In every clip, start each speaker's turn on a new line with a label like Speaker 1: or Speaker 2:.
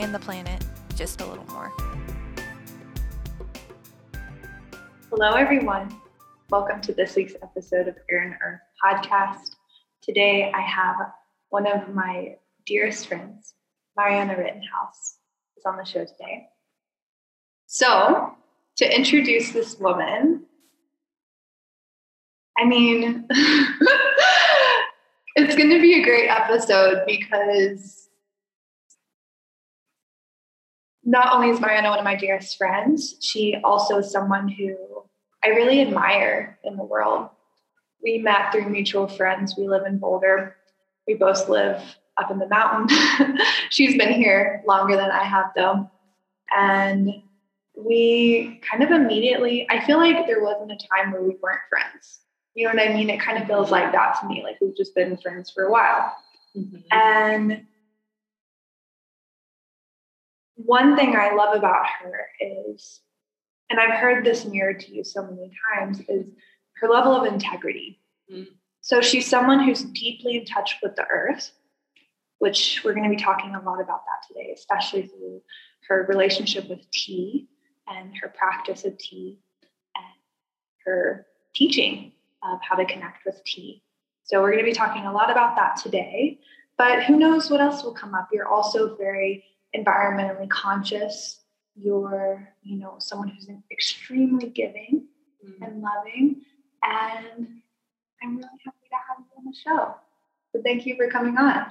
Speaker 1: and the planet just a little more.
Speaker 2: Hello, everyone. Welcome to this week's episode of Air and Earth podcast. Today, I have one of my dearest friends, Mariana Rittenhouse, is on the show today. So, to introduce this woman, I mean, it's going to be a great episode because not only is Mariana one of my dearest friends, she also is someone who I really admire in the world. We met through mutual friends. We live in Boulder. We both live up in the mountain. She's been here longer than I have, though. And we kind of immediately, I feel like there wasn't a time where we weren't friends. You know what I mean? It kind of feels like that to me, like we've just been friends for a while. Mm-hmm. And one thing I love about her is, and I've heard this mirrored to you so many times, is her level of integrity. Mm-hmm. So she's someone who's deeply in touch with the earth, which we're going to be talking a lot about that today, especially through her relationship with tea and her practice of tea and her teaching of how to connect with tea. So we're going to be talking a lot about that today. But who knows what else will come up? You're also very environmentally conscious. You're, you know, someone who's extremely giving mm-hmm. and loving. And I'm really happy to have you on the show. So thank you for coming on.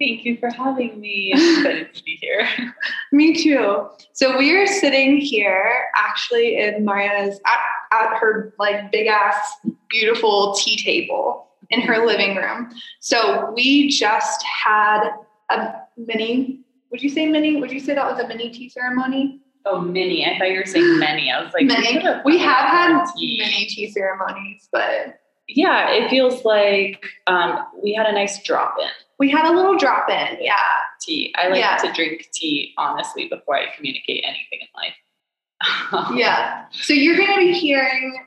Speaker 3: Thank you for having me. I'm excited to be here.
Speaker 2: me too. So we are sitting here actually in Mariana's at, at her like big ass beautiful tea table in her living room. So we just had a mini would you say mini? Would you say that was a mini tea ceremony?
Speaker 3: Oh, mini. I thought you were saying many. I was like,
Speaker 2: many. We have had tea. many tea ceremonies, but
Speaker 3: yeah, it feels like um, we had a nice drop in.
Speaker 2: We had a little drop in, yeah.
Speaker 3: Tea. I like yeah. to drink tea honestly before I communicate anything in
Speaker 2: life. yeah. So you're going to be hearing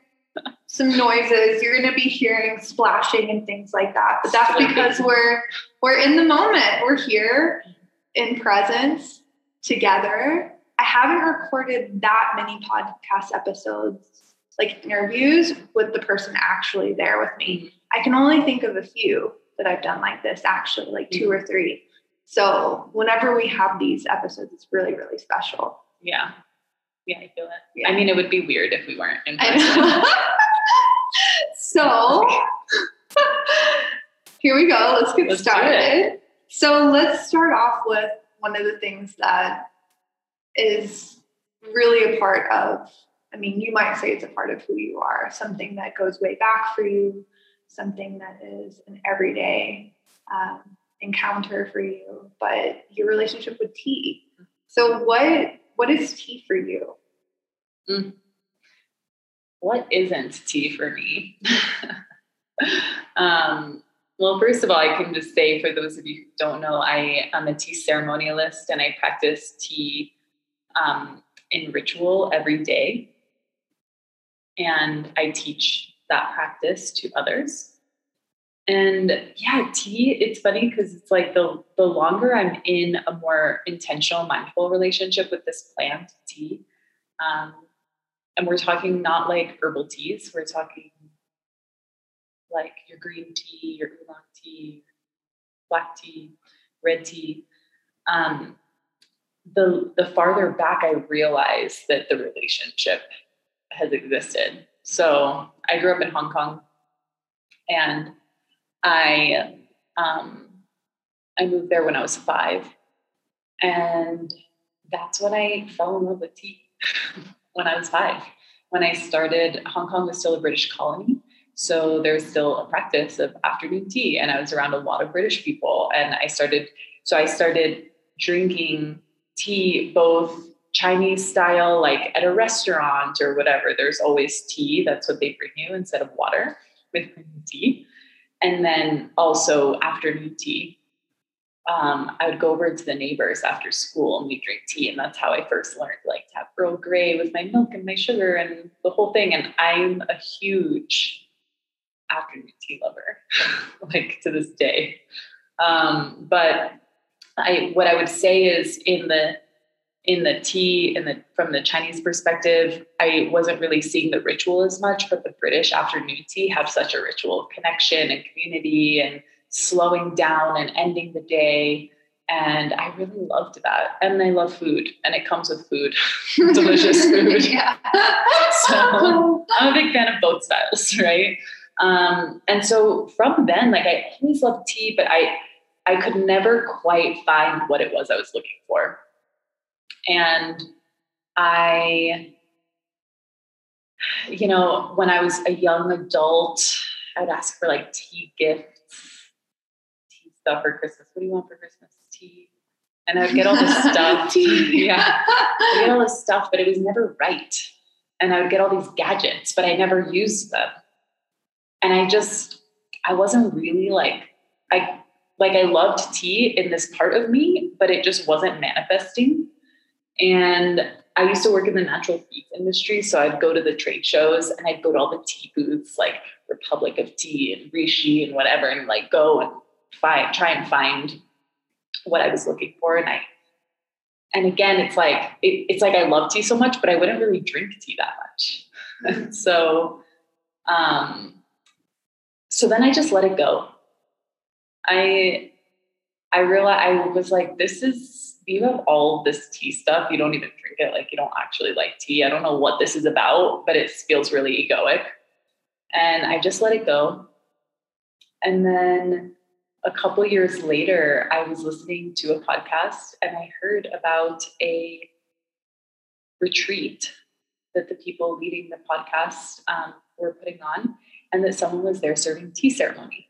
Speaker 2: some noises. You're going to be hearing splashing and things like that. But that's because we're we're in the moment. We're here in presence together. I haven't recorded that many podcast episodes, like interviews with the person actually there with me. Mm-hmm. I can only think of a few that I've done like this, actually, like two mm-hmm. or three. So whenever we have these episodes, it's really, really special.
Speaker 3: Yeah. Yeah, I feel it. Yeah. I mean, it would be weird if we weren't in person.
Speaker 2: so here we go. Let's get Let's started. So let's start off with one of the things that is really a part of, I mean, you might say it's a part of who you are, something that goes way back for you, something that is an everyday um, encounter for you, but your relationship with tea. So what what is tea for you? Mm.
Speaker 3: What isn't tea for me? um, well, first of all, I can just say for those of you who don't know, I am a tea ceremonialist and I practice tea um, in ritual every day. And I teach that practice to others. And yeah, tea, it's funny because it's like the, the longer I'm in a more intentional, mindful relationship with this plant, tea, um, and we're talking not like herbal teas, we're talking like your green tea, your oolong tea, black tea, red tea. Um, the the farther back I realize that the relationship has existed. So I grew up in Hong Kong, and I um, I moved there when I was five, and that's when I fell in love with tea. when I was five, when I started, Hong Kong was still a British colony, so there's still a practice of afternoon tea. And I was around a lot of British people. And I started, so I started drinking tea both Chinese style, like at a restaurant or whatever, there's always tea. That's what they bring you instead of water with tea. And then also afternoon tea. Um, I would go over to the neighbors after school and we drink tea. And that's how I first learned like to have Earl Grey with my milk and my sugar and the whole thing. And I'm a huge afternoon tea lover, like to this day. Um, but I, what I would say is in the in the tea and the from the Chinese perspective, I wasn't really seeing the ritual as much, but the British afternoon tea have such a ritual connection and community and slowing down and ending the day. And I really loved that. And I love food, and it comes with food, delicious food. yeah. so I'm a big fan of both styles, right? Um, and so from then, like I always loved tea, but I I could never quite find what it was I was looking for. And I, you know, when I was a young adult, I'd ask for like tea gifts, tea stuff for Christmas. What do you want for Christmas? Tea. And I'd get all this stuff. tea. Yeah. I'd get all this stuff, but it was never right. And I would get all these gadgets, but I never used them. And I just, I wasn't really like, I like I loved tea in this part of me, but it just wasn't manifesting. And I used to work in the natural beef industry. So I'd go to the trade shows and I'd go to all the tea booths like Republic of Tea and Rishi and whatever, and like go and find, try and find what I was looking for. And I, and again, it's like, it, it's like I love tea so much, but I wouldn't really drink tea that much. so, um, so then I just let it go. I, I realized I was like, this is you have all this tea stuff. You don't even drink it. Like you don't actually like tea. I don't know what this is about, but it feels really egoic. And I just let it go. And then a couple years later, I was listening to a podcast and I heard about a retreat that the people leading the podcast um, were putting on, and that someone was there serving tea ceremony.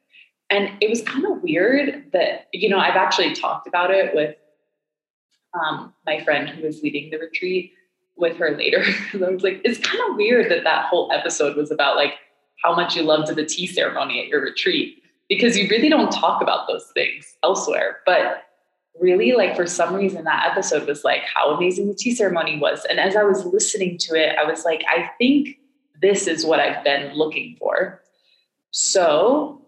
Speaker 3: And it was kind of weird that, you know, I've actually talked about it with um, my friend who was leading the retreat with her later. I was like, it's kind of weird that that whole episode was about like how much you loved the tea ceremony at your retreat because you really don't talk about those things elsewhere. But really, like for some reason, that episode was like how amazing the tea ceremony was. And as I was listening to it, I was like, I think this is what I've been looking for. So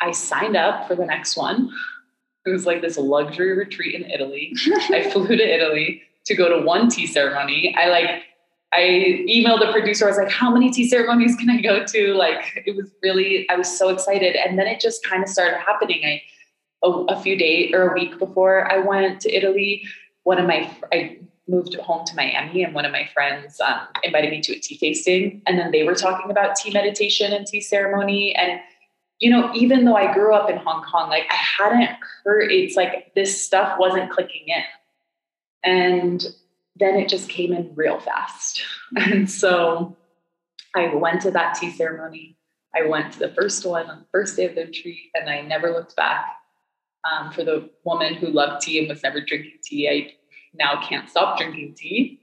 Speaker 3: I signed up for the next one. It was like this luxury retreat in Italy. I flew to Italy to go to one tea ceremony. I like I emailed the producer. I was like, "How many tea ceremonies can I go to?" Like it was really. I was so excited, and then it just kind of started happening. I a, a few days or a week before I went to Italy, one of my I moved home to Miami, and one of my friends um, invited me to a tea tasting, and then they were talking about tea meditation and tea ceremony, and you know, even though I grew up in Hong Kong, like I hadn't heard, it's like this stuff wasn't clicking in. And then it just came in real fast. And so I went to that tea ceremony. I went to the first one on the first day of the retreat, and I never looked back. Um, for the woman who loved tea and was never drinking tea, I now can't stop drinking tea.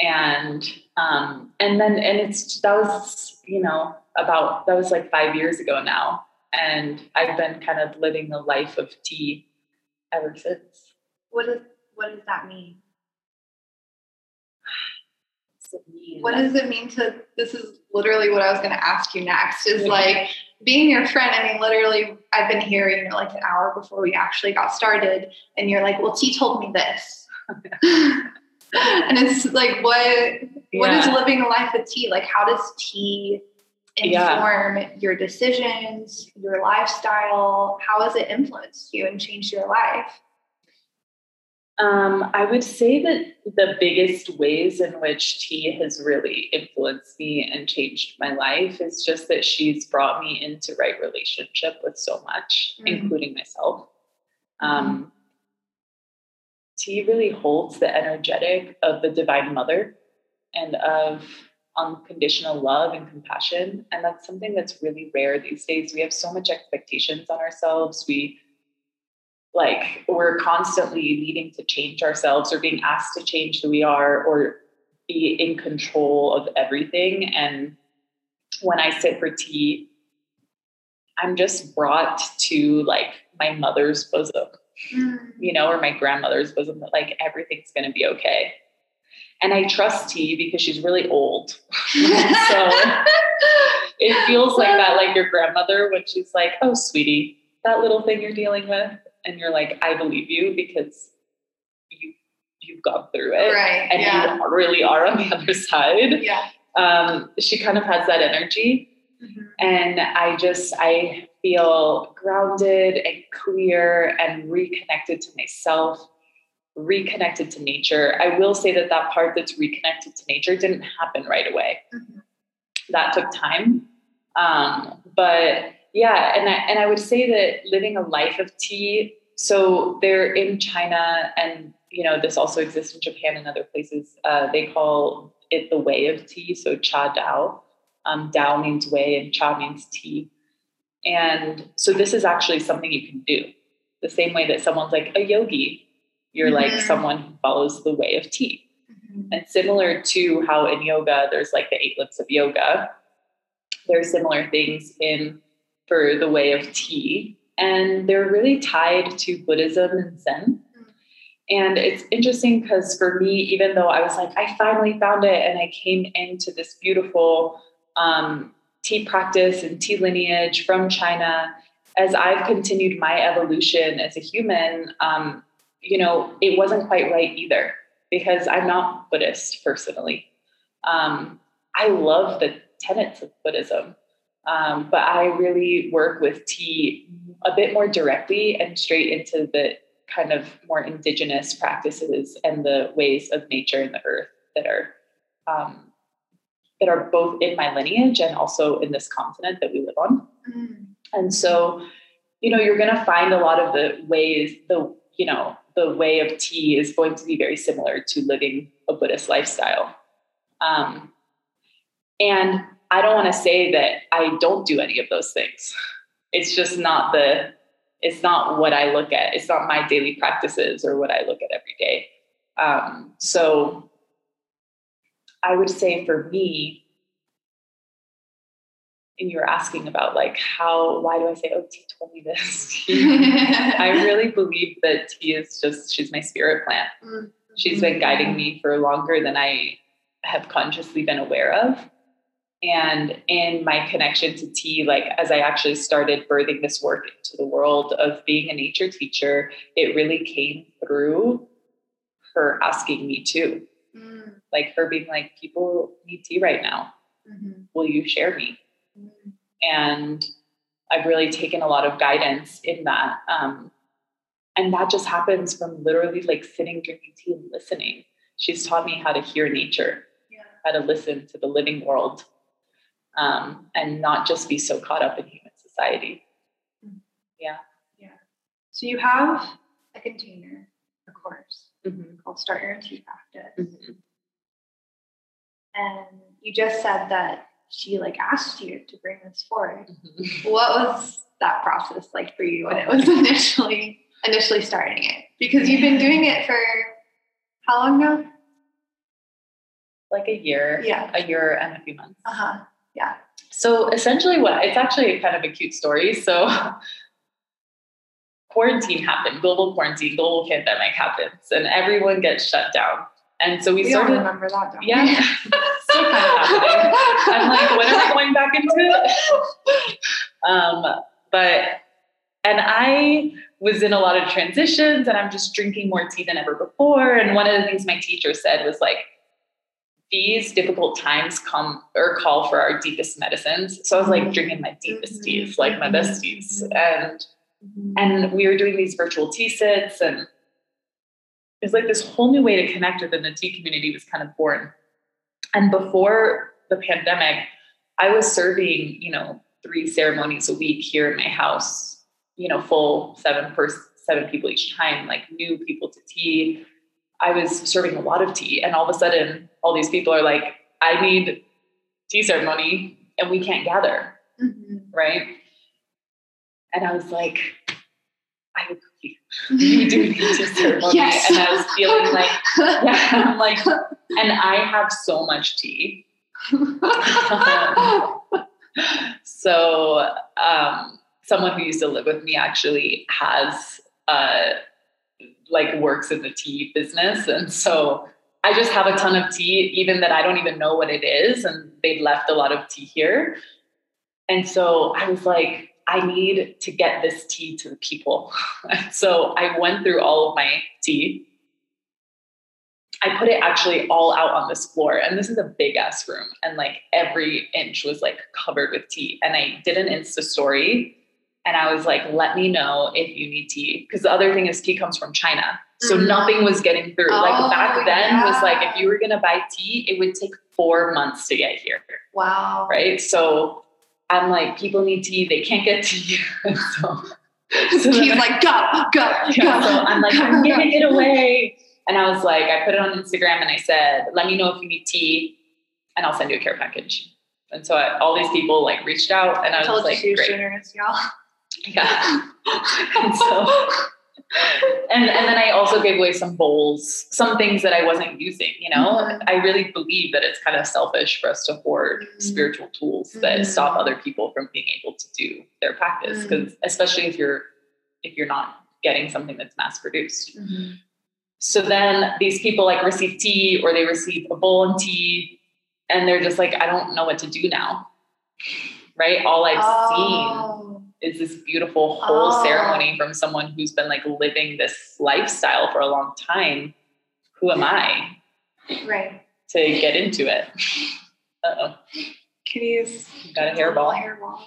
Speaker 3: And um, and then and it's that was you know about that was like five years ago now. And i've been kind of living the life of tea ever since.
Speaker 2: What does what does that mean? What does it mean to this is literally what i was going to ask you next is like being your friend i mean literally i've been here you know like an hour before we actually got started and you're like well t told me this and it's like what what yeah. is living a life with tea like how does tea inform yeah. your decisions, your lifestyle? How has it influenced you and changed your life?
Speaker 3: Um, I would say that the biggest ways in which tea has really influenced me and changed my life is just that she's brought me into right relationship with so much, mm-hmm. including myself. Um. Tea really holds the energetic of the Divine Mother and of unconditional love and compassion. And that's something that's really rare these days. We have so much expectations on ourselves. We like we're constantly needing to change ourselves or being asked to change who we are or be in control of everything. And when I sit for tea, I'm just brought to like my mother's bosom, mm. you know, or my grandmother's bosom that like everything's going to be okay. And I trust T because she's really old. so it feels like that, like your grandmother when she's like, oh, sweetie, that little thing you're dealing with. And you're like, I believe you because you you've gone through it.
Speaker 2: Right.
Speaker 3: And
Speaker 2: yeah.
Speaker 3: you really are on the other side.
Speaker 2: Yeah.
Speaker 3: Um, she kind of has that energy. Mm-hmm. And I just I feel grounded and clear and reconnected to myself reconnected to nature. I will say that that part that's reconnected to nature didn't happen right away. Mm-hmm. That took time. Um, but yeah, and I, and I would say that living a life of tea. So they're in China, and you know this also exists in Japan and other places. Uh, they call it the way of tea. So cha dao. Um, dao means way, and cha means tea. And so this is actually something you can do. The same way that someone's like a yogi you're mm-hmm. like someone who follows the way of tea. Mm-hmm. And similar to how in yoga, there's like the eight limbs of yoga, there are similar things in for the way of tea. And they're really tied to Buddhism and Zen. Mm. And it's interesting because for me, even though I was like, I finally found it and I came into this beautiful um, tea practice and tea lineage from China, as I've continued my evolution as a human, um, you know, it wasn't quite right either because I'm not Buddhist personally. Um, I love the tenets of Buddhism, um, but I really work with tea a bit more directly and straight into the kind of more indigenous practices and the ways of nature and the earth that are um, that are both in my lineage and also in this continent that we live on. Mm. And so, you know, you're going to find a lot of the ways the you know the way of tea is going to be very similar to living a Buddhist lifestyle. Um, and I don't want to say that I don't do any of those things. It's just not the, it's not what I look at. It's not my daily practices or what I look at every day. Um, so I would say for me, and you were asking about like how why do I say oh T told me this? I really believe that T is just she's my spirit plant. Mm-hmm. She's been guiding me for longer than I have consciously been aware of. And in my connection to tea, like as I actually started birthing this work into the world of being a nature teacher, it really came through her asking me to. Like her being like, people need tea right now. Mm-hmm. Will you share me? And I've really taken a lot of guidance in that. Um, and that just happens from literally like sitting, drinking tea, and listening. She's taught me how to hear nature, yeah. how to listen to the living world, um, and not just be so caught up in human society. Mm-hmm. Yeah.
Speaker 2: Yeah. So you have a container, a course mm-hmm. called Start Your Tea Practice. Mm-hmm. And you just said that she like asked you to bring this forward. Mm-hmm. What was that process like for you when it was initially initially starting it? Because you've been doing it for how long now?
Speaker 3: Like a year.
Speaker 2: Yeah.
Speaker 3: A year and a few months.
Speaker 2: Uh-huh. Yeah.
Speaker 3: So essentially what it's actually kind of a cute story. So quarantine happened, global quarantine, global pandemic happens, and everyone gets shut down. And so we,
Speaker 2: we
Speaker 3: started.
Speaker 2: remember that.
Speaker 3: yeah, still kind of happening. I'm like, when am I going back into it? Um, but and I was in a lot of transitions, and I'm just drinking more tea than ever before. And one of the things my teacher said was like, these difficult times come or call for our deepest medicines. So I was like drinking my deepest mm-hmm. teas, like my best teas, mm-hmm. and and we were doing these virtual tea sits and it's like this whole new way to connect within the tea community was kind of born. And before the pandemic, I was serving, you know, three ceremonies a week here in my house, you know, full seven per seven people each time, like new people to tea. I was serving a lot of tea, and all of a sudden, all these people are like, "I need tea ceremony, and we can't gather." Mm-hmm. Right? And I was like, I agree. You do need to ceremony.
Speaker 2: Yes.
Speaker 3: And I was feeling like, yeah, I'm like, and I have so much tea. so um, someone who used to live with me actually has uh, like works in the tea business and so i just have a ton of tea even that i don't even know what it is and they'd left a lot of tea here and so i was like i need to get this tea to the people so i went through all of my tea I put it actually all out on this floor. And this is a big ass room. And like every inch was like covered with tea. And I did an Insta story and I was like, let me know if you need tea. Because the other thing is tea comes from China. So
Speaker 2: Mhm.
Speaker 3: nothing was getting through.
Speaker 2: Oh,
Speaker 3: like back then was like if you were gonna buy tea, it would take four months to get here.
Speaker 2: wow.
Speaker 3: Right. So I'm like, people need tea, they can't get tea. so, so
Speaker 2: He's like, go, go,
Speaker 3: yeah,
Speaker 2: go.
Speaker 3: so I'm like,
Speaker 2: go,
Speaker 3: I'm
Speaker 2: go.
Speaker 3: giving it away. And I was like, I put it on Instagram and I said, let me know if you need tea and I'll send you a care package. And so I, all these people like reached out and I was
Speaker 2: told
Speaker 3: like,
Speaker 2: you
Speaker 3: great.
Speaker 2: generous, y'all.
Speaker 3: Yeah. and so, and, and then I also gave away some bowls, some things that I wasn't using, you know,
Speaker 2: Mhm.
Speaker 3: I really believe that it's kind of selfish for us to hoard
Speaker 2: Mhm.
Speaker 3: spiritual tools that
Speaker 2: Mhm.
Speaker 3: stop other people from being able to do their practice.
Speaker 2: Mhm.
Speaker 3: Cause especially if you're, if you're not getting something that's mass produced. So then these people like receive tea or they receive a bowl and tea and they're just like, I don't know what to do now. Right. All I've seen
Speaker 2: Oh.
Speaker 3: Is this beautiful whole
Speaker 2: Oh.
Speaker 3: ceremony from someone who's been like living this lifestyle for a long time. Who am I
Speaker 2: Right.
Speaker 3: to get into it? Uh
Speaker 2: Kitty's
Speaker 3: oh, got a hairball.
Speaker 2: hairball.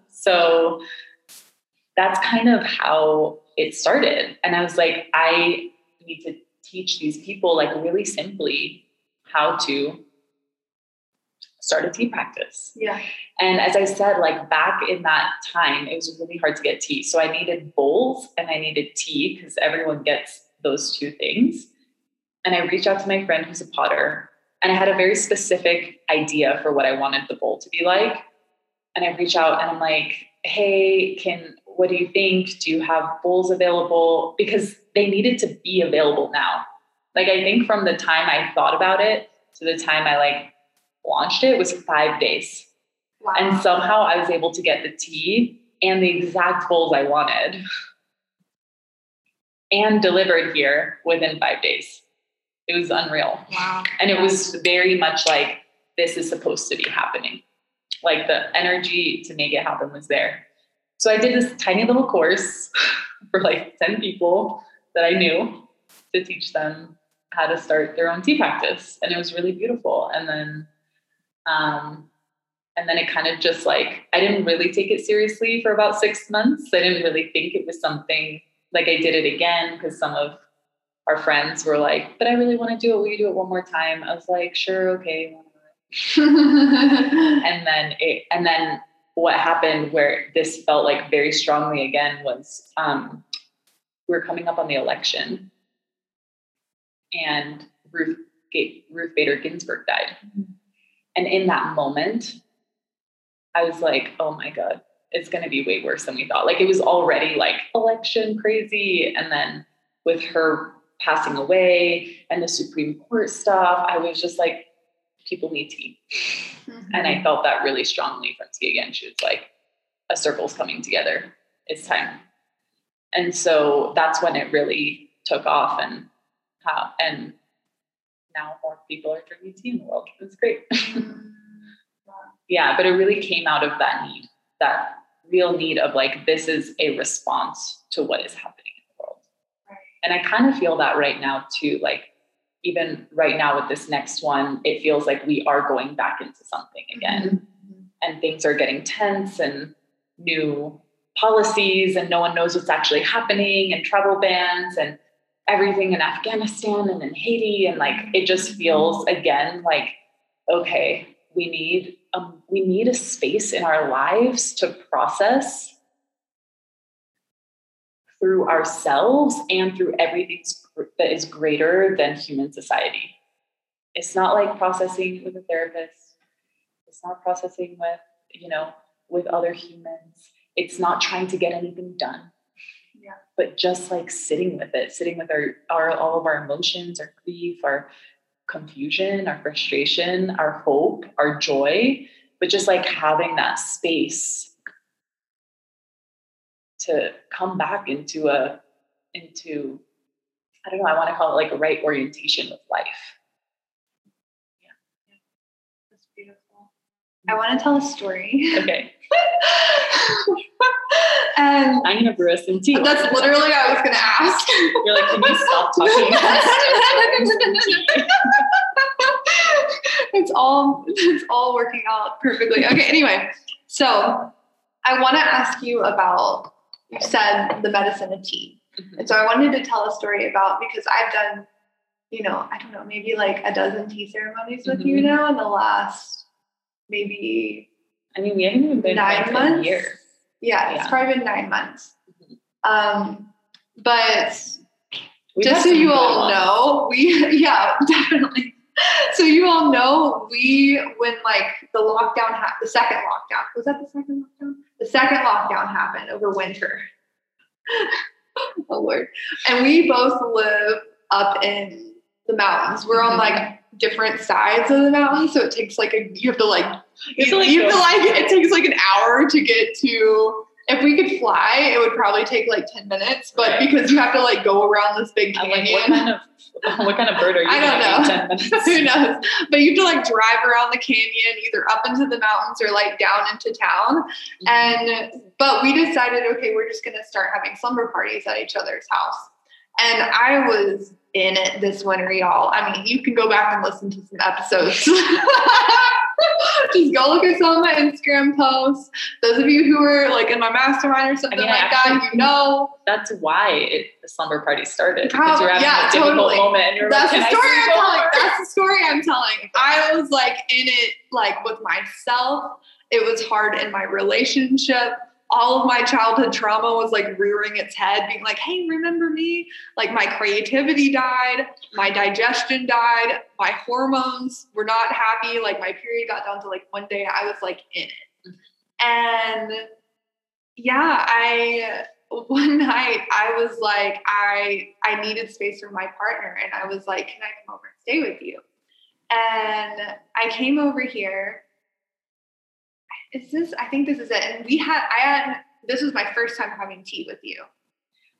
Speaker 3: so that's kind of how it started. And I was like, I need to teach these people, like, really simply how to start a tea practice.
Speaker 2: Yeah.
Speaker 3: And as I said, like back in that time, it was really hard to get tea. So I needed bowls and I needed tea because everyone gets those two things. And I reached out to my friend who's a potter and I had a very specific idea for what I wanted the bowl to be like. And I reach out and I'm like, hey, can what do you think? Do you have bowls available? Because they needed to be available now. Like I think from the time I thought about it to the time I like launched it was five days.
Speaker 2: Wow.
Speaker 3: And somehow I was able to get the tea and the exact bowls I wanted and delivered here within five days. It was unreal.
Speaker 2: wow.
Speaker 3: And it was very much like, this is supposed to be happening. Like the energy to make it happen was there. So I did this tiny little course for like 10 people that I knew to teach them how to start their own tea practice. And it was really beautiful. And then, um, and then it kind of just like, I didn't really take it seriously for about six months. I didn't really think it was something like I did it again because some of our friends were like, but I really want to do it. Will you do it one more time? I was like, sure, okay. And then it, and then what happened where this felt like very strongly again was um, we were coming up on the election, and Ruth Ruth Bader Ginsburg died, and in that moment, I was like, oh my god, it's going to be way worse than we thought. Like it was already like election crazy, and then with her passing away and the Supreme Court stuff, I was just like, people need tea. Mm-hmm. And I felt that really strongly from Tia again. She was like, a circle's coming together. It's time. And so that's when it really took off and how and now more people are drinking tea in the world. It's great. yeah, but it really came out of that need, that real need of like, this is a response to what is happening in the world.
Speaker 2: Right.
Speaker 3: And I kind of feel that right now too. Like, even right now with this next one, it feels like we are going back into something again mm-hmm. Mm-hmm. and things are getting tense and new policies and no one knows what's actually happening and travel bans and everything in Afghanistan and in Haiti and like it just feels again like okay we need um, we need a space in our lives to process through ourselves and through everything that is greater than human society. It's not like processing with a therapist. It's not processing with you know with other humans. It's not trying to get anything done
Speaker 2: Yeah.
Speaker 3: But just like sitting with it, sitting with our, our all of our emotions, our grief, our confusion, our frustration, our hope, our joy, but just like having that space to come back into a into I don't know, I want to call it like a right orientation with life. Yeah.
Speaker 2: That's beautiful. I want to tell a story.
Speaker 3: Okay. I'm gonna brew us some tea.
Speaker 2: that's literally what I was gonna ask.
Speaker 3: You're like, can you stop talking?
Speaker 2: it's all it's all working out perfectly. Okay, anyway. So I want to ask you about you said the medicine of tea.
Speaker 3: Mhm.
Speaker 2: And so I wanted to tell a story about because I've done, you know, I don't know, maybe like a dozen tea ceremonies with you
Speaker 3: Mhm.
Speaker 2: now in the last maybe
Speaker 3: I mean, we haven't even been
Speaker 2: nine months.
Speaker 3: a year.
Speaker 2: Yeah, it's
Speaker 3: Yeah.
Speaker 2: probably been nine months.
Speaker 3: Mhm.
Speaker 2: Um, but
Speaker 3: We've
Speaker 2: just so you all
Speaker 3: ones.
Speaker 2: know, we yeah, definitely. So you all know, we when like the lockdown happened, the second lockdown was that the second lockdown? The second lockdown happened over winter. oh Lord! And we both live up in the mountains. We're on
Speaker 3: Mhm.
Speaker 2: like different sides of the mountain, so it takes like a you have to like
Speaker 3: You have like,
Speaker 2: you
Speaker 3: go-
Speaker 2: like it takes like an hour to get to if we could fly it would probably take like 10 minutes but
Speaker 3: Right.
Speaker 2: because you have to like go around this big
Speaker 3: I'm like,
Speaker 2: canyon
Speaker 3: what kind of what kind of bird are you?
Speaker 2: I don't know.
Speaker 3: 10
Speaker 2: who knows but you have to like drive around the canyon either up into the mountains or like down into town
Speaker 3: Mm-hmm.
Speaker 2: and but we decided okay we're just going to start having slumber parties at each other's house and i was in it this winter y'all i mean you can go back and listen to some episodes just go look at some of my instagram posts those of you who are like in my mastermind or something
Speaker 3: I mean,
Speaker 2: like that you know
Speaker 3: That's why it, the slumber party started because you're having
Speaker 2: yeah,
Speaker 3: a difficult
Speaker 2: totally.
Speaker 3: moment and you're
Speaker 2: that's
Speaker 3: like,
Speaker 2: the story I'm telling.
Speaker 3: over?"
Speaker 2: That's the story I'm telling. I was like in it, like with myself. It was hard in my relationship. All of my childhood trauma was like rearing its head, being like, hey, remember me? Like my creativity died, my digestion died, my hormones were not happy. Like my period got down to like one day, I was like in it. And yeah, I one night I was like, I I needed space from my partner, and I was like, can I come over and stay with you? And I came over here. This is this? I think this is it. And we had I had this was my first time having tea with you.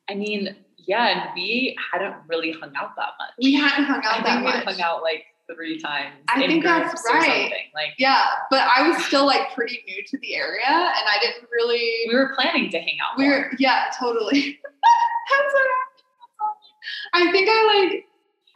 Speaker 3: I mean, yeah, and we hadn't really hung out that much.
Speaker 2: We hadn't hung out
Speaker 3: think
Speaker 2: that
Speaker 3: we
Speaker 2: much.
Speaker 3: had hung out like three times.
Speaker 2: I
Speaker 3: in
Speaker 2: think that's right.
Speaker 3: Like
Speaker 2: Yeah, but I was still like pretty new to the area, and I didn't really.
Speaker 3: we were planning to hang out.
Speaker 2: We
Speaker 3: more.
Speaker 2: were, yeah, totally. I'm so happy. I think I like,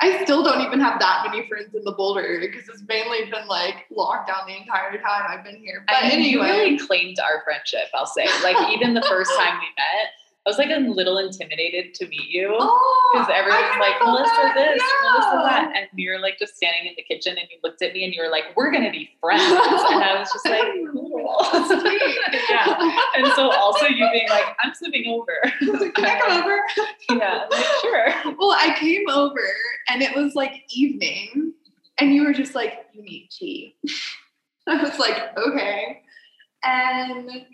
Speaker 2: I still don't even have that many friends in the Boulder area because it's mainly been like locked down the entire time I've been here. But
Speaker 3: I mean, you
Speaker 2: anyway,
Speaker 3: really claimed our friendship. I'll say, like even the first time we met, I was like a little intimidated to meet you.
Speaker 2: oh,
Speaker 3: Because everyone's like, Melissa this, Melissa
Speaker 2: yeah.
Speaker 3: that. And you're like just standing in the kitchen and you looked at me and you were like, we're going to be friends. and I was just like, cool. Yeah. And so also you being like, I'm sleeping over.
Speaker 2: Can I come over?
Speaker 3: yeah. Like, sure.
Speaker 2: Well, I came over and it was like evening, and you were just like, "You need tea." I was like, "Okay," and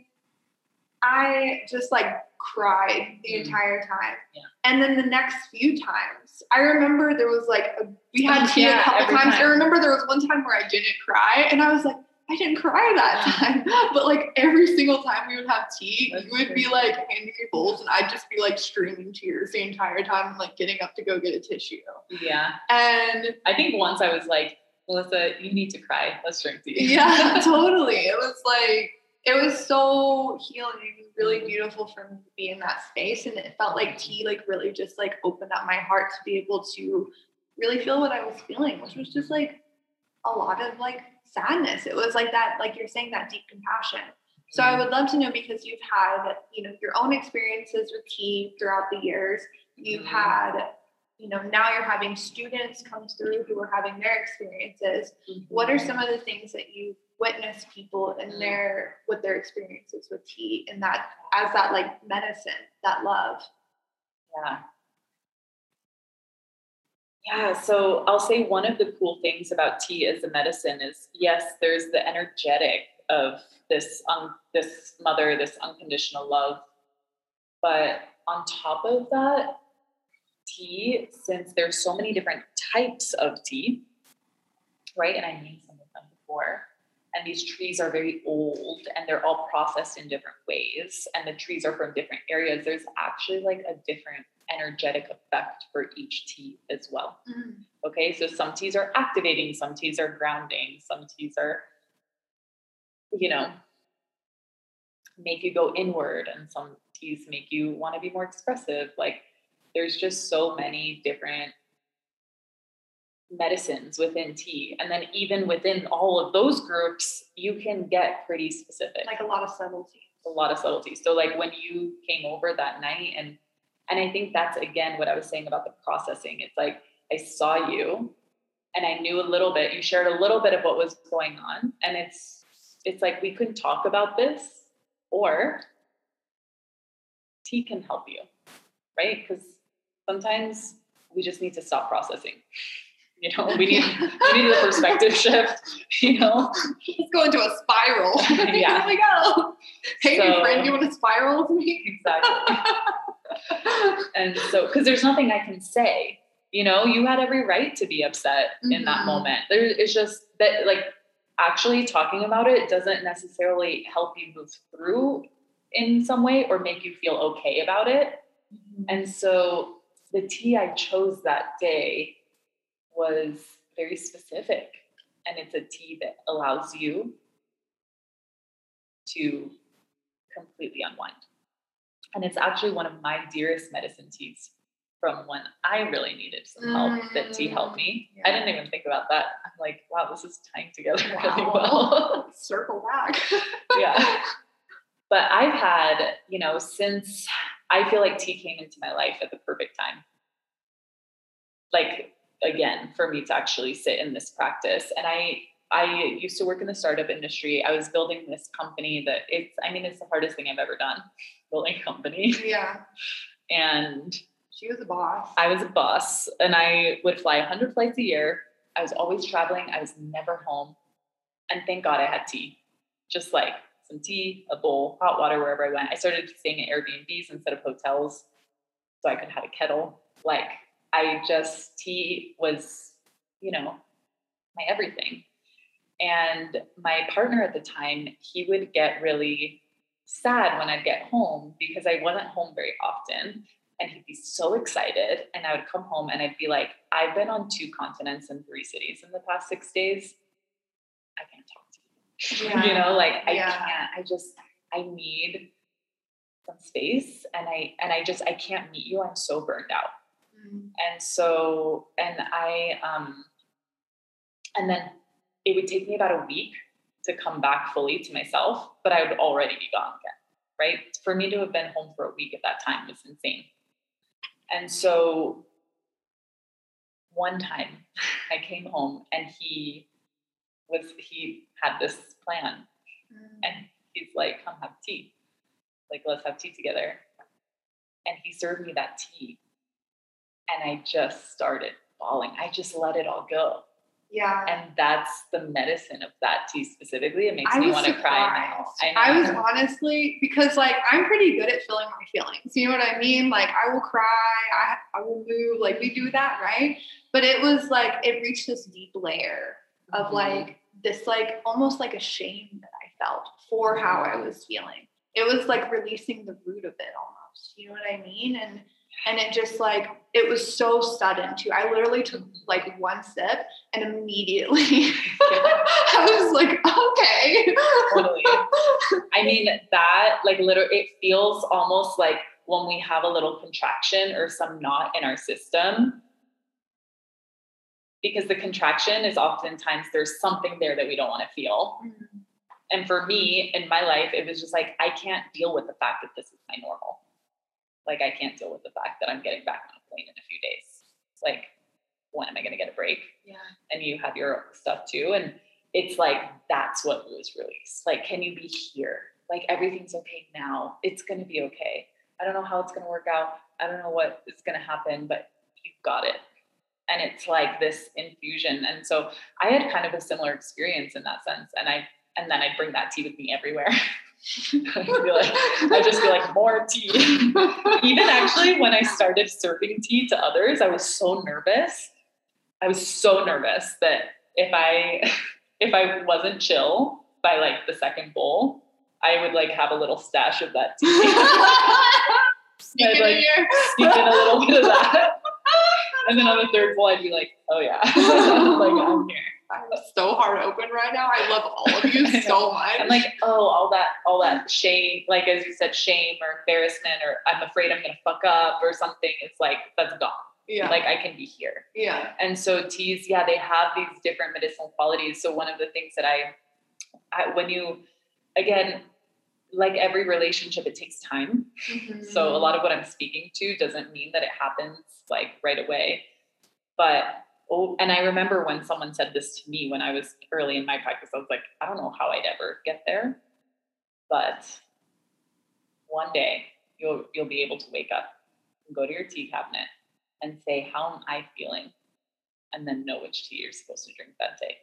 Speaker 2: I just like cried the
Speaker 3: Mhm.
Speaker 2: entire time.
Speaker 3: Yeah.
Speaker 2: And then the next few times, I remember there was like a, we had tea
Speaker 3: Yeah,
Speaker 2: a couple times. I remember there was one time where I didn't cry, and I was like. I didn't cry that time, but like every single time we would have tea,
Speaker 3: That's
Speaker 2: you would be like handing me bowls, and I'd just be like streaming tears the entire time, and like getting up to go get a tissue.
Speaker 3: Yeah.
Speaker 2: And
Speaker 3: I think once I was like, Melissa, you need to cry. Let's drink tea.
Speaker 2: yeah, totally. It was like it was so healing, really beautiful for me to be in that space, and it felt like tea, like really just like opened up my heart to be able to really feel what I was feeling, which was just like a lot of like sadness. It was like that, like you're saying, that deep compassion. So I would love to know because you've had, you know, your own experiences with tea throughout the years. You've
Speaker 3: Mhm.
Speaker 2: had, you know, now you're having students come through who are having their experiences.
Speaker 3: Mhm.
Speaker 2: What are some of the things that you witness people and their with their experiences with tea and that as that like medicine, that love?
Speaker 3: Yeah. Yeah, so I'll say one of the cool things about tea as a medicine is yes, there's the energetic of this um, this mother, this unconditional love, but on top of that, tea, since there's so many different types of tea, right? And I named some of them before. And these trees are very old and they're all processed in different ways. And the trees are from different areas. There's actually like a different energetic effect for each tea as well. Mm. Okay, so some teas are activating, some teas are grounding, some teas are, you know, make you go inward, and some teas make you want to be more expressive. Like there's just so many different medicines within tea. And then even within all of those groups, you can get pretty specific.
Speaker 2: Like a lot of subtlety.
Speaker 3: A lot of subtlety. So like when you came over that night and and I think that's again what I was saying about the processing. It's like I saw you and I knew a little bit. You shared a little bit of what was going on. And it's it's like we couldn't talk about this or tea can help you, right? Because sometimes we just need to stop processing. You know, we need we need a perspective shift. You know,
Speaker 2: let's go into a spiral.
Speaker 3: yeah,
Speaker 2: here we go. Hey, so, friend, you want to spiral with
Speaker 3: me? Exactly. and so, because there's nothing I can say. You know, you had every right to be upset mm-hmm. in that mm-hmm. moment. There, it's just that, like, actually talking about it doesn't necessarily help you move through in some way or make you feel okay about it. Mm-hmm. And so the tea I chose that day was very specific. And it's a tea that allows you to completely unwind. And it's actually one of my dearest medicine teas from when I really needed some help mm, that tea helped me. Yeah. I didn't even think about that. I'm like, wow, this is tying together wow. really well.
Speaker 2: Circle back.
Speaker 3: yeah. But I've had, you know, since I feel like tea came into my life at the perfect time. Like again, for me to actually sit in this practice. And I I used to work in the startup industry. I was building this company that it's I mean, it's the hardest thing I've ever done, building a company.
Speaker 2: Yeah.
Speaker 3: And
Speaker 2: she was a boss.
Speaker 3: I was a boss and I would fly 100 flights a year. I was always traveling. I was never home. And thank God I had tea. Just like some tea, a bowl, hot water wherever I went. I started staying at Airbnbs instead of hotels so I could have a kettle. Like I just, tea was, you know, my everything. And my partner at the time, he would get really sad when I'd get home because I wasn't home very often. And he'd be so excited. And I would come home and I'd be like, I've been on two continents and three cities in the past six days. I can't talk to you. yeah. you know like i yeah. can't i just i need some space and i and i just i can't meet you i'm so burned out. And so and i um and then it would take me about a week to come back fully to myself but i would already be gone again right? For me to have been home for a week at that time was insane. And so one time i came home and he was he had this plan. Mm. and he's like come have tea. Like let's have tea together. And he served me that tea and i just started bawling. I just let it all go.
Speaker 2: Yeah.
Speaker 3: And that's the medicine of that tea specifically. It makes I me want to cry now.
Speaker 2: I, I was honestly because like i'm pretty good at feeling my feelings. You know what i mean? Like i will cry. I, I will move like we do that right? But it was like it reached this deep layer of mm-hmm. like this like almost like a shame that I felt for how I was feeling. It was like releasing the root of it almost. You know what I mean? And and it just like it was so sudden too. I literally took like one sip and immediately I was like, okay.
Speaker 3: totally. I mean that like literally it feels almost like when we have a little contraction or some knot in our system because the contraction is oftentimes there's something there that we don't want to feel. Mm-hmm. And for me in my life, it was just like, I can't deal with the fact that this is my normal. Like, I can't deal with the fact that I'm getting back on a plane in a few days. It's like, when am I going to get a break?
Speaker 2: Yeah.
Speaker 3: And you have your stuff too. And it's like, that's what was released. Like, can you be here? Like, everything's okay now. It's going to be okay. I don't know how it's going to work out. I don't know what is going to happen, but you've got it and it's like this infusion and so i had kind of a similar experience in that sense and i and then i'd bring that tea with me everywhere I feel like I just feel like more tea. Even actually, when I started serving tea to others, I was so nervous. I was so nervous that if I if I wasn't chill by like the second bowl, I would like have a little stash of that tea. I'd like sneak in a little bit of that. And then on the third bowl, I'd be like, oh yeah, like I'm here.
Speaker 2: I'm so hard open right now. I love all of you so much.
Speaker 3: I'm like, oh, all that, all that shame, like as you said, shame or embarrassment, or I'm afraid I'm gonna fuck up or something. It's like that's gone.
Speaker 2: yeah,
Speaker 3: Like I can be here.
Speaker 2: yeah,
Speaker 3: And so teas, yeah, they have these different medicinal qualities. So one of the things that I, I when you, again, like every relationship, it takes time. Mm-hmm. So a lot of what I'm speaking to doesn't mean that it happens like right away. But oh, and I remember when someone said this to me when I was early in my practice, I was like, I don't know how I'd ever get there, but one day you'll you'll be able to wake up and go to your tea cabinet and say, How am I feeling? And then know which tea you're supposed to drink that day.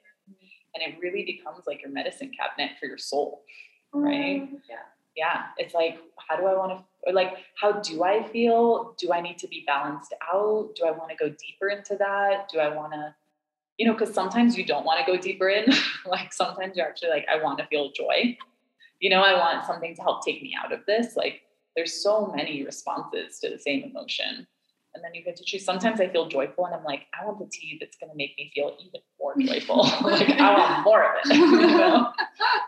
Speaker 3: And it really becomes like your medicine cabinet for your soul right?
Speaker 2: Mm, yeah.
Speaker 3: yeah it's like how do i want to or like how do i feel? Do i need to be balanced out? Do i want to go deeper into that? Do i want to you know because sometimes you don't want to go deeper in. Like sometimes you're actually like i want to feel joy. You know i want something to help take me out of this. Like there's so many responses to the same emotion. And then you get to choose. Sometimes i feel joyful and i'm like i want the tea that's going to make me feel even more joyful. Like i want more of it you know?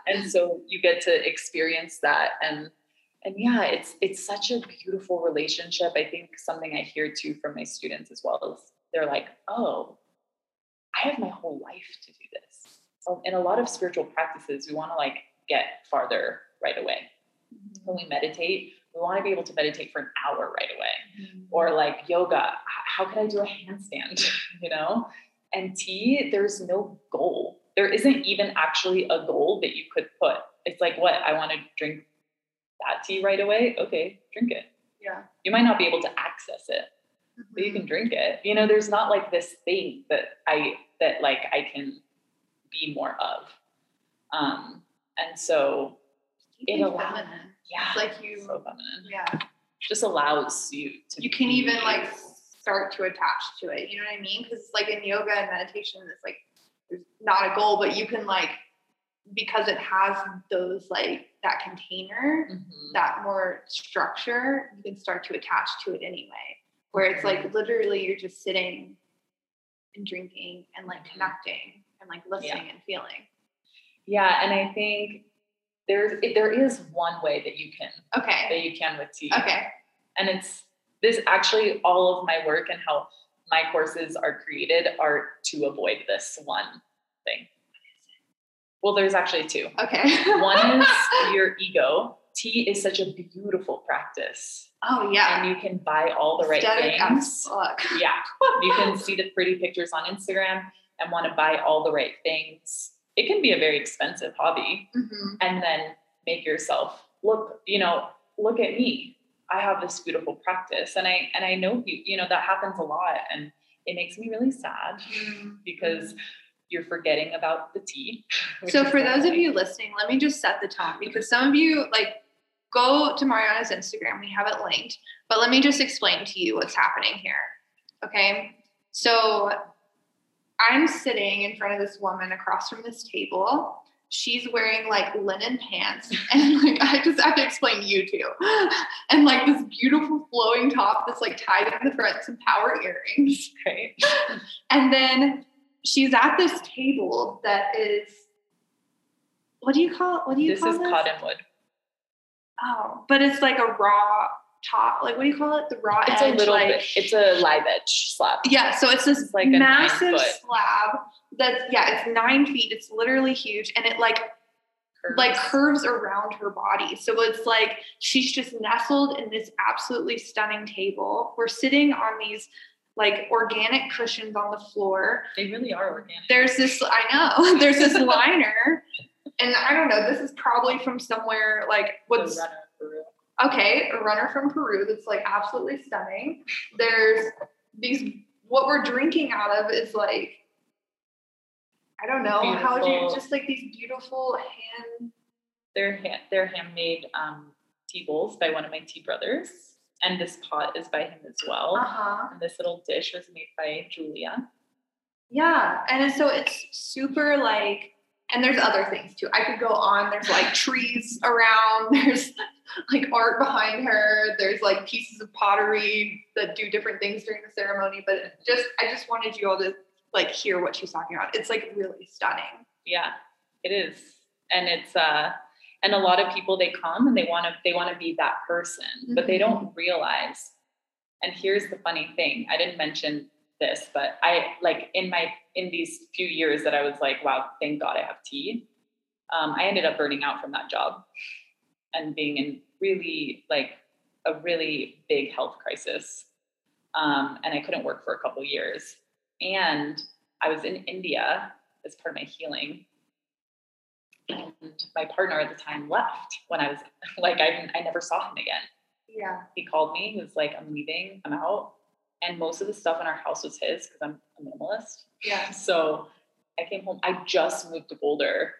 Speaker 3: And so you get to experience that and and yeah it's it's such a beautiful relationship. I think something i hear too from my students as well is they're like oh i have my whole life to do this. So in a lot of spiritual practices we want to like get farther right away. When we mm-hmm. meditate we want to be able to meditate for an hour right away. Mm-hmm. Or like yoga how can i do a handstand you know? And tea there's no goal. There isn't even actually a goal that you could put. It's like what? I want to drink that tea right away okay drink it
Speaker 2: Yeah.
Speaker 3: you might not be able to access it but you can drink it you know there's not like this thing that i that like i can be more of um and so it allows
Speaker 2: feminine.
Speaker 3: yeah
Speaker 2: It's like you,
Speaker 3: so feminine
Speaker 2: yeah.
Speaker 3: just allows you to
Speaker 2: You can even like start to attach to it. You know what I mean? Because like in yoga and meditation, it's like there's not a goal, but you can like because it has those like that container,
Speaker 3: Mhm.
Speaker 2: that more structure, you can start to attach to it anyway. Where it's like literally you're just sitting and drinking and like
Speaker 3: Mhm.
Speaker 2: connecting and like listening and feeling.
Speaker 3: yeah and i think there's there is one way that you can
Speaker 2: Okay.
Speaker 3: that you can with tea
Speaker 2: Okay.
Speaker 3: and it's this actually all of my work and how my courses are created are to avoid this one thing well there's actually two.
Speaker 2: Okay.
Speaker 3: one is your ego. Tea is such a beautiful practice.
Speaker 2: Oh yeah.
Speaker 3: and you can buy all the right things.
Speaker 2: fuck.
Speaker 3: yeah. You can see the pretty pictures on instagram and want to buy all the right things. It can be a very expensive hobby.
Speaker 2: Mhm.
Speaker 3: and then make yourself look you know look at me. I have this beautiful practice and i and i know you you know that happens a lot and it makes me really sad because you're forgetting about the tea
Speaker 2: So for those of you listening, let me just set the tone because some of you like go to Mariana's Instagram. We have it linked, but let me just explain to you what's happening here. Okay. So I'm sitting in front of this woman across from this table. She's wearing like linen pants, and like I just have to explain you too. And like this beautiful flowing top that's like tied in the front, some power earrings.
Speaker 3: Right.
Speaker 2: And then she's at this table that is what do you call it? What do you
Speaker 3: this
Speaker 2: call
Speaker 3: is
Speaker 2: this?
Speaker 3: cottonwood
Speaker 2: Oh, but it's like a raw top. Like what do you call it? The raw
Speaker 3: it's
Speaker 2: edge.
Speaker 3: a little
Speaker 2: like,
Speaker 3: bit it's a live edge slab
Speaker 2: yeah. So it's this
Speaker 3: It's like
Speaker 2: massive slab that's yeah. It's nine feet. It's literally huge, and it like
Speaker 3: curves.
Speaker 2: like curves around her body. So it's like she's just nestled in this absolutely stunning table. We're sitting on these like organic cushions on the floor.
Speaker 3: they really are organic.
Speaker 2: There's this i know there's this liner and i don't know this is probably from somewhere like what's
Speaker 3: runner
Speaker 2: okay a runner from peru that's like absolutely stunning. There's these what we're drinking out of is like i don't know how do you just like these beautiful hand
Speaker 3: They're ha- they're handmade um, tea bowls by one of my tea brothers, and this pot is by him as well.
Speaker 2: Uh huh.
Speaker 3: And this little dish was made by Julia.
Speaker 2: Yeah, and so it's super like, and there's other things too. I could go on. There's like trees around. There's like art behind her. There's like pieces of pottery that do different things during the ceremony. But just, I just wanted you all to like hear what she's talking about. It's like really stunning.
Speaker 3: Yeah, it is, and it's uh, and a lot of people they come and they want to they want to be that person, but they don't realize. And here's the funny thing: I didn't mention this, but I like in my in these few years that I was like, wow, thank God I have tea. Um, I ended up burning out from that job and being in really like a really big health crisis. Um, and I couldn't work for a couple years. And I was in India as part of my healing. And my partner at the time left when I was like, I, I never saw him again.
Speaker 2: Yeah.
Speaker 3: He called me, he was like, I'm leaving, I'm out. And most of the stuff in our house was his because I'm a minimalist.
Speaker 2: Yeah.
Speaker 3: So I came home. I just moved to Boulder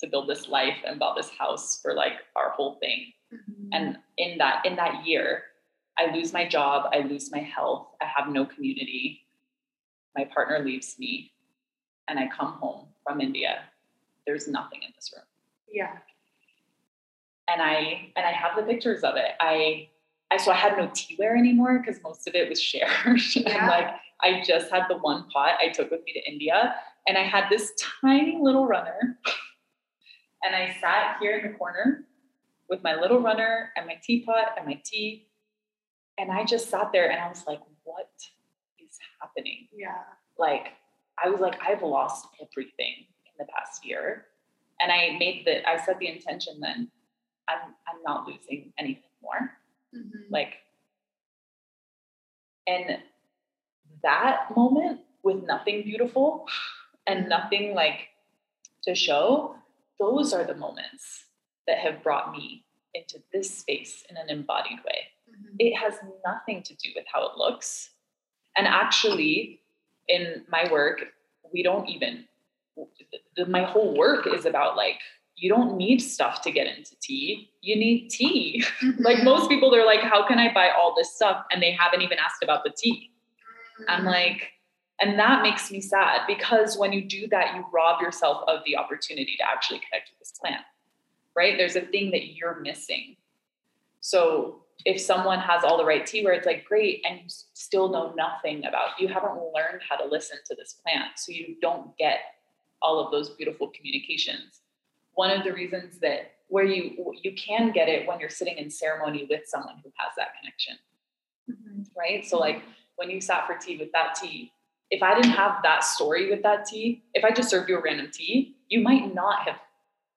Speaker 3: to build this life and bought this house for like our whole thing.
Speaker 2: Mm-hmm.
Speaker 3: And in that in that year, I lose my job, I lose my health, I have no community. My partner leaves me, and I come home from India. There's nothing in this room.
Speaker 2: Yeah.
Speaker 3: And I and I have the pictures of it. I I so I had no tea teaware anymore because most of it was shared. and
Speaker 2: Yeah.
Speaker 3: like I just had the one pot I took with me to India, and I had this tiny little runner. And I sat here in the corner with my little runner and my teapot and my tea. And I just sat there and I was like, what is happening?
Speaker 2: Yeah.
Speaker 3: Like, I was like, I've lost everything in the past year. And I made the, I set the intention then, I'm, I'm not losing anything more.
Speaker 2: Mhm.
Speaker 3: Like, and that moment with nothing beautiful and nothing like to show, those are the moments that have brought me into this space in an embodied way.
Speaker 2: Mhm.
Speaker 3: It has nothing to do with how it looks. And actually, in my work, we don't even, my whole work is about like, you don't need stuff to get into tea. You need tea. like
Speaker 2: Mhm.
Speaker 3: most people, they're like, how can I buy all this stuff? And they haven't even asked about the tea. I'm
Speaker 2: Mhm.
Speaker 3: like, and that makes me sad because when you do that, you rob yourself of the opportunity to actually connect with this plant, right? There's a thing that you're missing. So if someone has all the right teaware it's like, great, and you still know nothing about, you haven't learned how to listen to this plant. So you don't get all of those beautiful communications. One of the reasons that where you you can get it when you're sitting in ceremony with someone who has that connection
Speaker 2: Mhm.
Speaker 3: right? So like when you sat for tea with that tea, if I didn't have that story with that tea, if I just served you a random tea, you might not have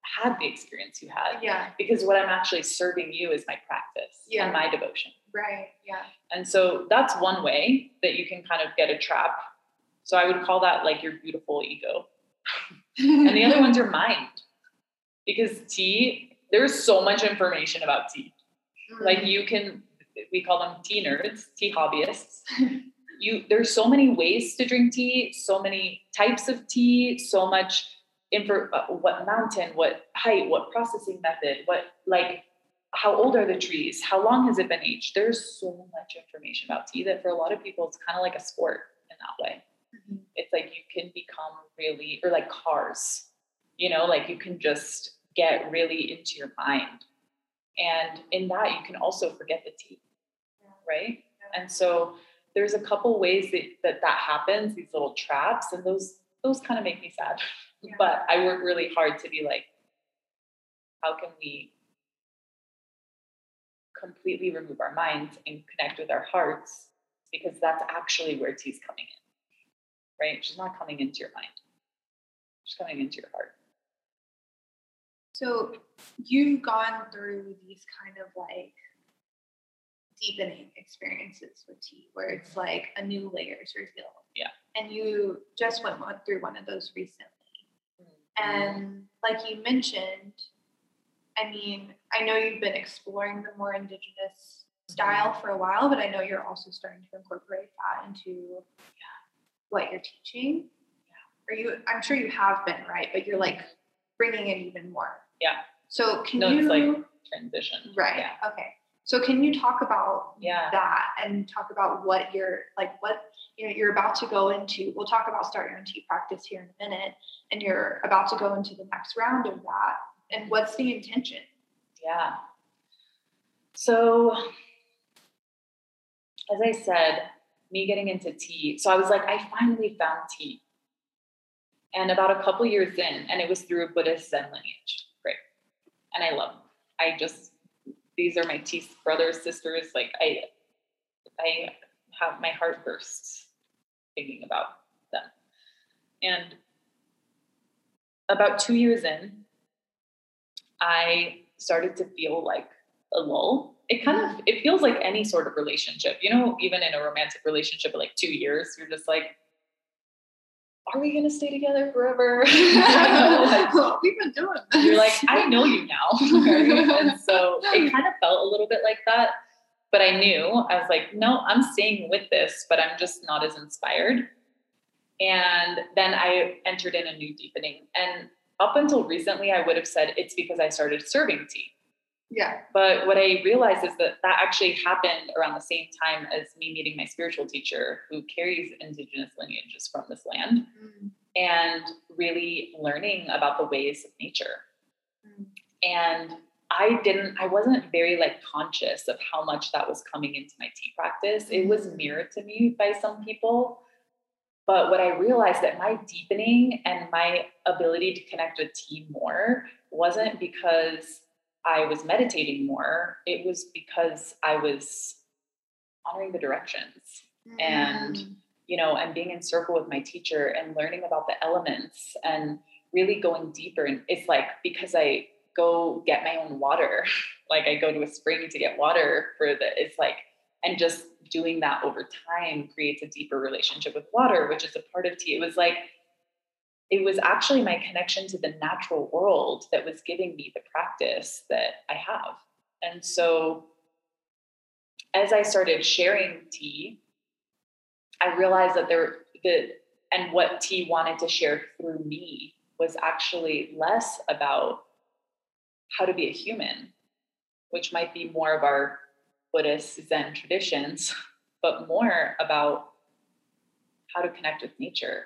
Speaker 3: had the experience you had
Speaker 2: Yeah.
Speaker 3: because what I'm actually serving you is my practice
Speaker 2: Yeah.
Speaker 3: and my devotion.
Speaker 2: Right. Yeah.
Speaker 3: And so that's one way that you can kind of get a trap. So I would call that like your beautiful ego. And the other one's your mind. Because tea, there's so much information about tea like you can we call them tea nerds tea hobbyists. You there's so many ways to drink tea so many types of tea so much info uh, what mountain what height what processing method what like how old are the trees? How long has it been aged? There's so much information about tea that for a lot of people it's kind of like a sport in that way
Speaker 2: Mhm.
Speaker 3: it's like you can become really or like cars you know like you can just get really into your mind. And in that you can also forget the tea right? And so there's a couple ways that that, that happens these little traps and those those kind of make me sad.
Speaker 2: Yeah.
Speaker 3: but i work really hard to be like how can we completely remove our minds and connect with our hearts? Because that's actually where tea's coming in right she's not coming into your mind she's coming into your heart
Speaker 2: So you've gone through these kind of like deepening experiences with tea where it's like a new layer is revealed.
Speaker 3: Yeah.
Speaker 2: And you just went one- through one of those recently. Mm-hmm. And like you mentioned, I mean, I know you've been exploring the more indigenous mm-hmm. style for a while, but I know you're also starting to incorporate that into what you're teaching. Yeah. Or you, I'm sure you have been, right? But you're like bringing it even more.
Speaker 3: Yeah.
Speaker 2: So can
Speaker 3: No,
Speaker 2: you
Speaker 3: it's like transition.
Speaker 2: right?
Speaker 3: Yeah.
Speaker 2: Okay. So can you talk about
Speaker 3: Yeah.
Speaker 2: that and talk about what you're like what you know you're about to go into we'll talk about start your own tea practice here in a minute and you're about to go into the next round of that and what's the intention
Speaker 3: Yeah. So, as I said, me getting into tea. So I was like, I finally found tea. And about a couple years in, and it was through a Buddhist Zen lineage. Great. And I love. I just, these are my tea brothers, sisters. Like I, I have my heart bursts thinking about them. And about two years in, I started to feel like a lull. It kind of it feels like any sort of relationship, you know, even in a romantic relationship like two years, you're just like, are we gonna stay together forever? Like,
Speaker 2: we've been doing this
Speaker 3: you're like, I know you now. And so it kind of felt a little bit like that. But I knew I was like, no, I'm staying with this, but I'm just not as inspired. And then I entered in a new deepening. And up until recently, I would have said it's because I started serving tea.
Speaker 2: Yeah
Speaker 3: But what I realized is that that actually happened around the same time as me meeting my spiritual teacher who carries indigenous lineages from this land
Speaker 2: Mm,
Speaker 3: and really learning about the ways of nature.
Speaker 2: mm,
Speaker 3: And I didn't, I wasn't very like conscious of how much that was coming into my tea practice. It was mirrored to me by some people. But what I realized that my deepening and my ability to connect with tea more wasn't because I was meditating more. It was because I was honoring the directions and
Speaker 2: mm,
Speaker 3: you know and being in circle with my teacher and learning about the elements and really going deeper and it's like because i go get my own water like i go to a spring to get water for the it's like and just doing that over time creates a deeper relationship with water which is a part of tea it was like it was actually my connection to the natural world that was giving me the practice that i have. And so as i started sharing tea I realized that there that and what tea wanted to share through me was actually less about how to be a human, which might be more of our Buddhist Zen traditions, but more about how to connect with nature,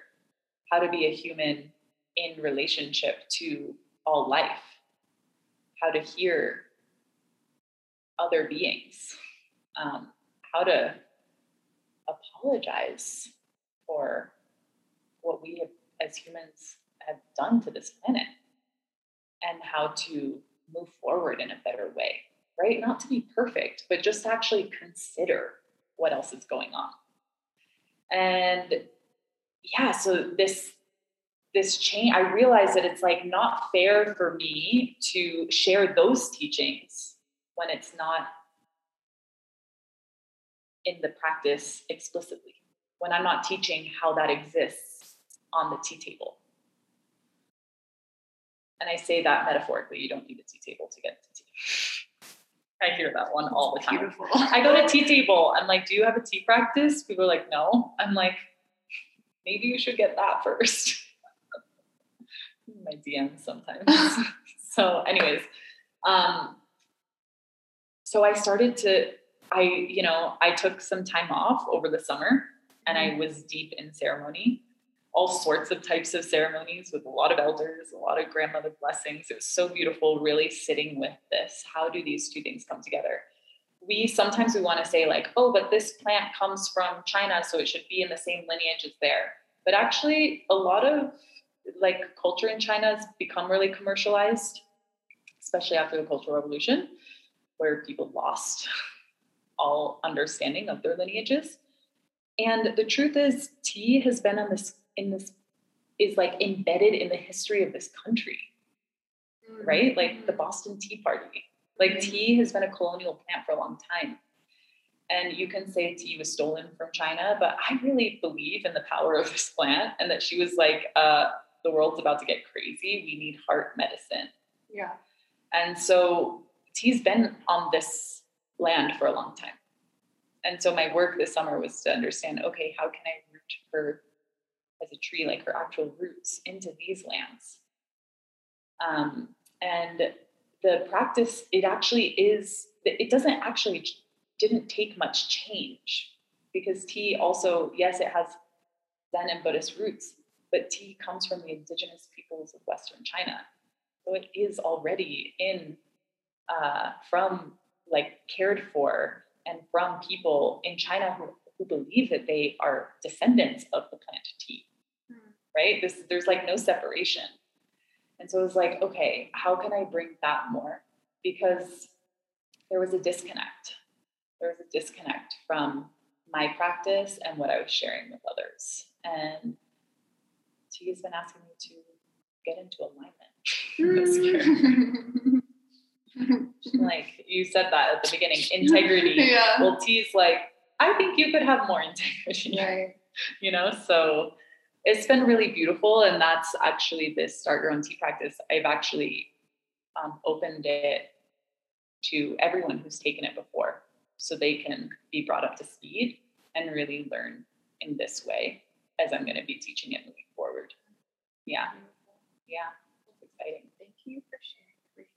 Speaker 3: how to be a human in relationship to all life, how to hear other beings, um, how to apologize for what we have, as humans have done to this planet and how to move forward in a better way right? Not to be perfect but just actually consider what else is going on. And yeah so this this change i realized that it's like not fair for me to share those teachings when it's not in the practice explicitly when I'm not teaching how that exists on the tea table. And I say that metaphorically, you don't need a tea table to get to tea. I hear that one all the time.
Speaker 2: beautiful
Speaker 3: I go to tea table. I'm like, do you have a tea practice? People are like, no. I'm like, maybe you should get that first. My DM sometimes. so, anyways, um, so I started to, I, you know, I took some time off over the summer and I was deep in ceremony, all sorts of types of ceremonies with a lot of elders, a lot of grandmother blessings. It was so beautiful, really sitting with this. How do these two things come together? We sometimes we want to say like, oh, but this plant comes from China, so it should be in the same lineage as there. But actually, a lot of like culture in China has become really commercialized, especially after the Cultural Revolution, where people lost all understanding of their lineages. And the truth is, tea has been on this in this is like embedded in the history of this country, mm. right? Like the mm. Boston Tea Party. Like tea has been a colonial plant for a long time. And you can say tea was stolen from China, but I really believe in the power of this plant and that she was like, uh, the world's about to get crazy. We need heart medicine.
Speaker 2: yeah
Speaker 3: And so tea's been on this land for a long time. And so my work this summer was to understand okay, how can I root her as a tree, like her actual roots, into these lands? Um, and the practice, it actually is, it doesn't actually, didn't take much change because tea also, yes, it has Zen and Buddhist roots, but tea comes from the indigenous peoples of Western China. So it is already in, uh, from like cared for and from people in China who, who believe that they are descendants of the plant tea, mm. right? This, there's like no separation. And so it was like, okay, how can I bring that more? Because there was a disconnect. There was a disconnect from my practice and what I was sharing with others. And Tea has been asking me to get into alignment like you said that at the beginning, integrity.
Speaker 4: Yeah.
Speaker 3: Well, Tea's like, I think you could have more integrity.
Speaker 4: Right.
Speaker 3: You know, so it's been really beautiful. And that's actually this start your own tea practice. I've actually um, opened it to everyone who's taken it before so they can be brought up to speed and really learn in this way as I'm going to be teaching it moving forward. Yeah. Yeah. It's exciting.
Speaker 4: Thank you for sharing.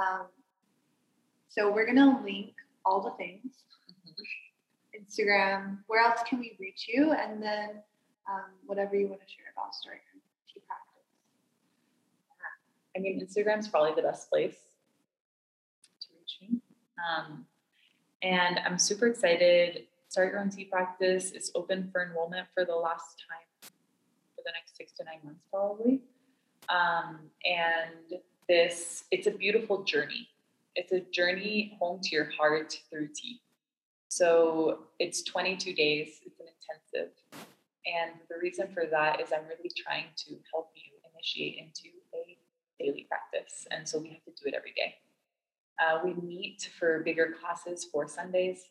Speaker 4: Um, so we're going to link all the things mm-hmm. Instagram. Where else can we reach you? And then um, whatever you want to share about starting tea practice.
Speaker 3: I mean, Instagram's probably the best place to reach me. Um, and I'm super excited. Start Your Own Tea Practice is open for enrollment for the last time for the next six to nine months, probably. Um, and this, it's a beautiful journey. It's a journey home to your heart through tea. So it's 22 days, it's an intensive. And the reason for that is I'm really trying to help you initiate into a daily practice. And so we have to do it every day. Uh, we meet for bigger classes for Sundays,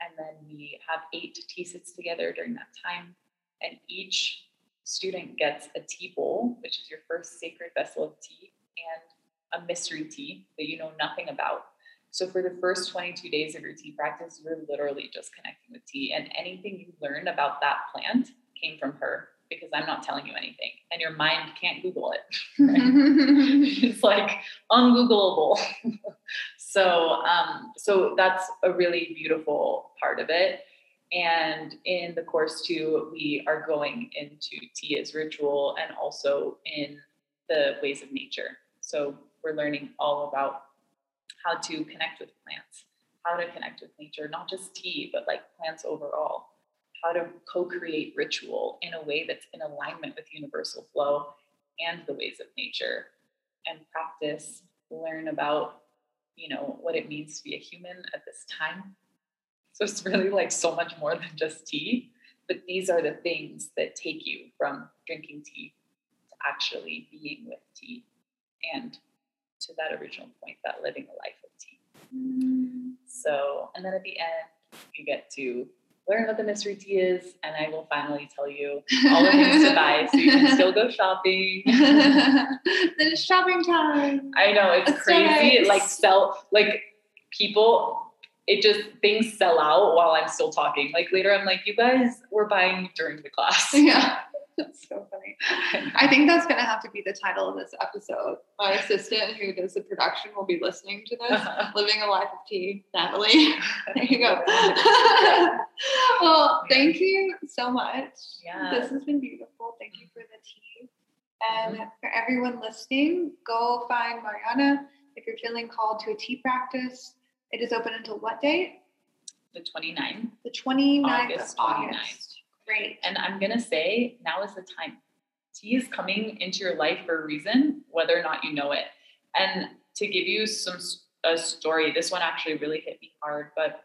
Speaker 3: and then we have eight tea sits together during that time. And each student gets a tea bowl, which is your first sacred vessel of tea, and a mystery tea that you know nothing about. So for the first 22 days of your tea practice, you're literally just connecting with tea, and anything you learn about that plant came from her because I'm not telling you anything, and your mind can't Google it. Right? it's like ungoogleable. so, um, so that's a really beautiful part of it. And in the course too, we are going into tea as ritual and also in the ways of nature. So we're learning all about how to connect with plants, how to connect with nature, not just tea, but like plants overall how to co-create ritual in a way that's in alignment with universal flow and the ways of nature and practice learn about you know what it means to be a human at this time so it's really like so much more than just tea but these are the things that take you from drinking tea to actually being with tea and to that original point that living a life of tea mm. so and then at the end you get to learn what the mystery tea is, and I will finally tell you all the things to buy so you can still go shopping.
Speaker 4: then it's shopping time.
Speaker 3: I know it's That's crazy. Nice. Like sell like people, it just things sell out while I'm still talking. Like later, I'm like, you guys were buying during the class.
Speaker 4: Yeah. That's so funny. I think that's going to have to be the title of this episode. My assistant who does the production will be listening to this. Uh-huh. Living a Life of Tea, Natalie. there you go. well, thank you so much.
Speaker 3: Yeah.
Speaker 4: This has been beautiful. Thank you for the tea. And mm-hmm. for everyone listening, go find Mariana if you're feeling called to a tea practice. It is open until what date?
Speaker 3: The 29th.
Speaker 4: The 29th
Speaker 3: August
Speaker 4: of August. Great.
Speaker 3: And I'm going to say now is the time. Tea is coming into your life for a reason, whether or not you know it. And to give you some a story, this one actually really hit me hard. But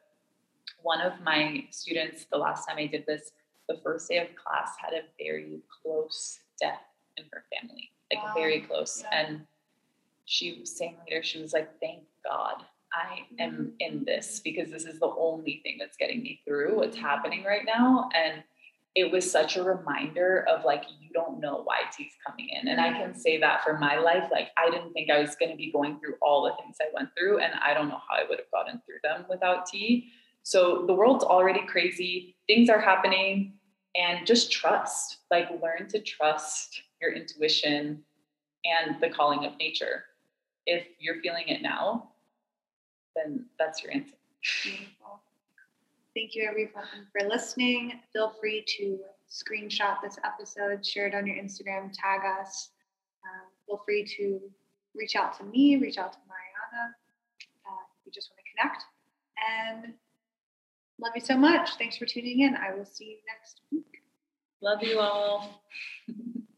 Speaker 3: one of my students, the last time I did this, the first day of class had a very close death in her family, like wow. very close. Yeah. And she was saying later, she was like, "Thank God I am mm-hmm. in this because this is the only thing that's getting me through what's happening right now." And it was such a reminder of like you don't know why tea's coming in. And i can mm-hmm. say that for my life like i didn't think i was going to be going through all the things i went through and i don't know how i would have gotten through them without tea so the world's already crazy. Things are happening. And just trust. Like learn to trust your intuition and the calling of nature. If you're feeling it now, then that's your answer.
Speaker 2: Beautiful. Thank you, everyone, for listening. Feel free to screenshot this episode, share it on your Instagram, tag us. Um, feel free to reach out to me, reach out to Mariana. Uh, if you just want to connect. And love you so much. Thanks for tuning in. I will see you next week.
Speaker 3: Love you all.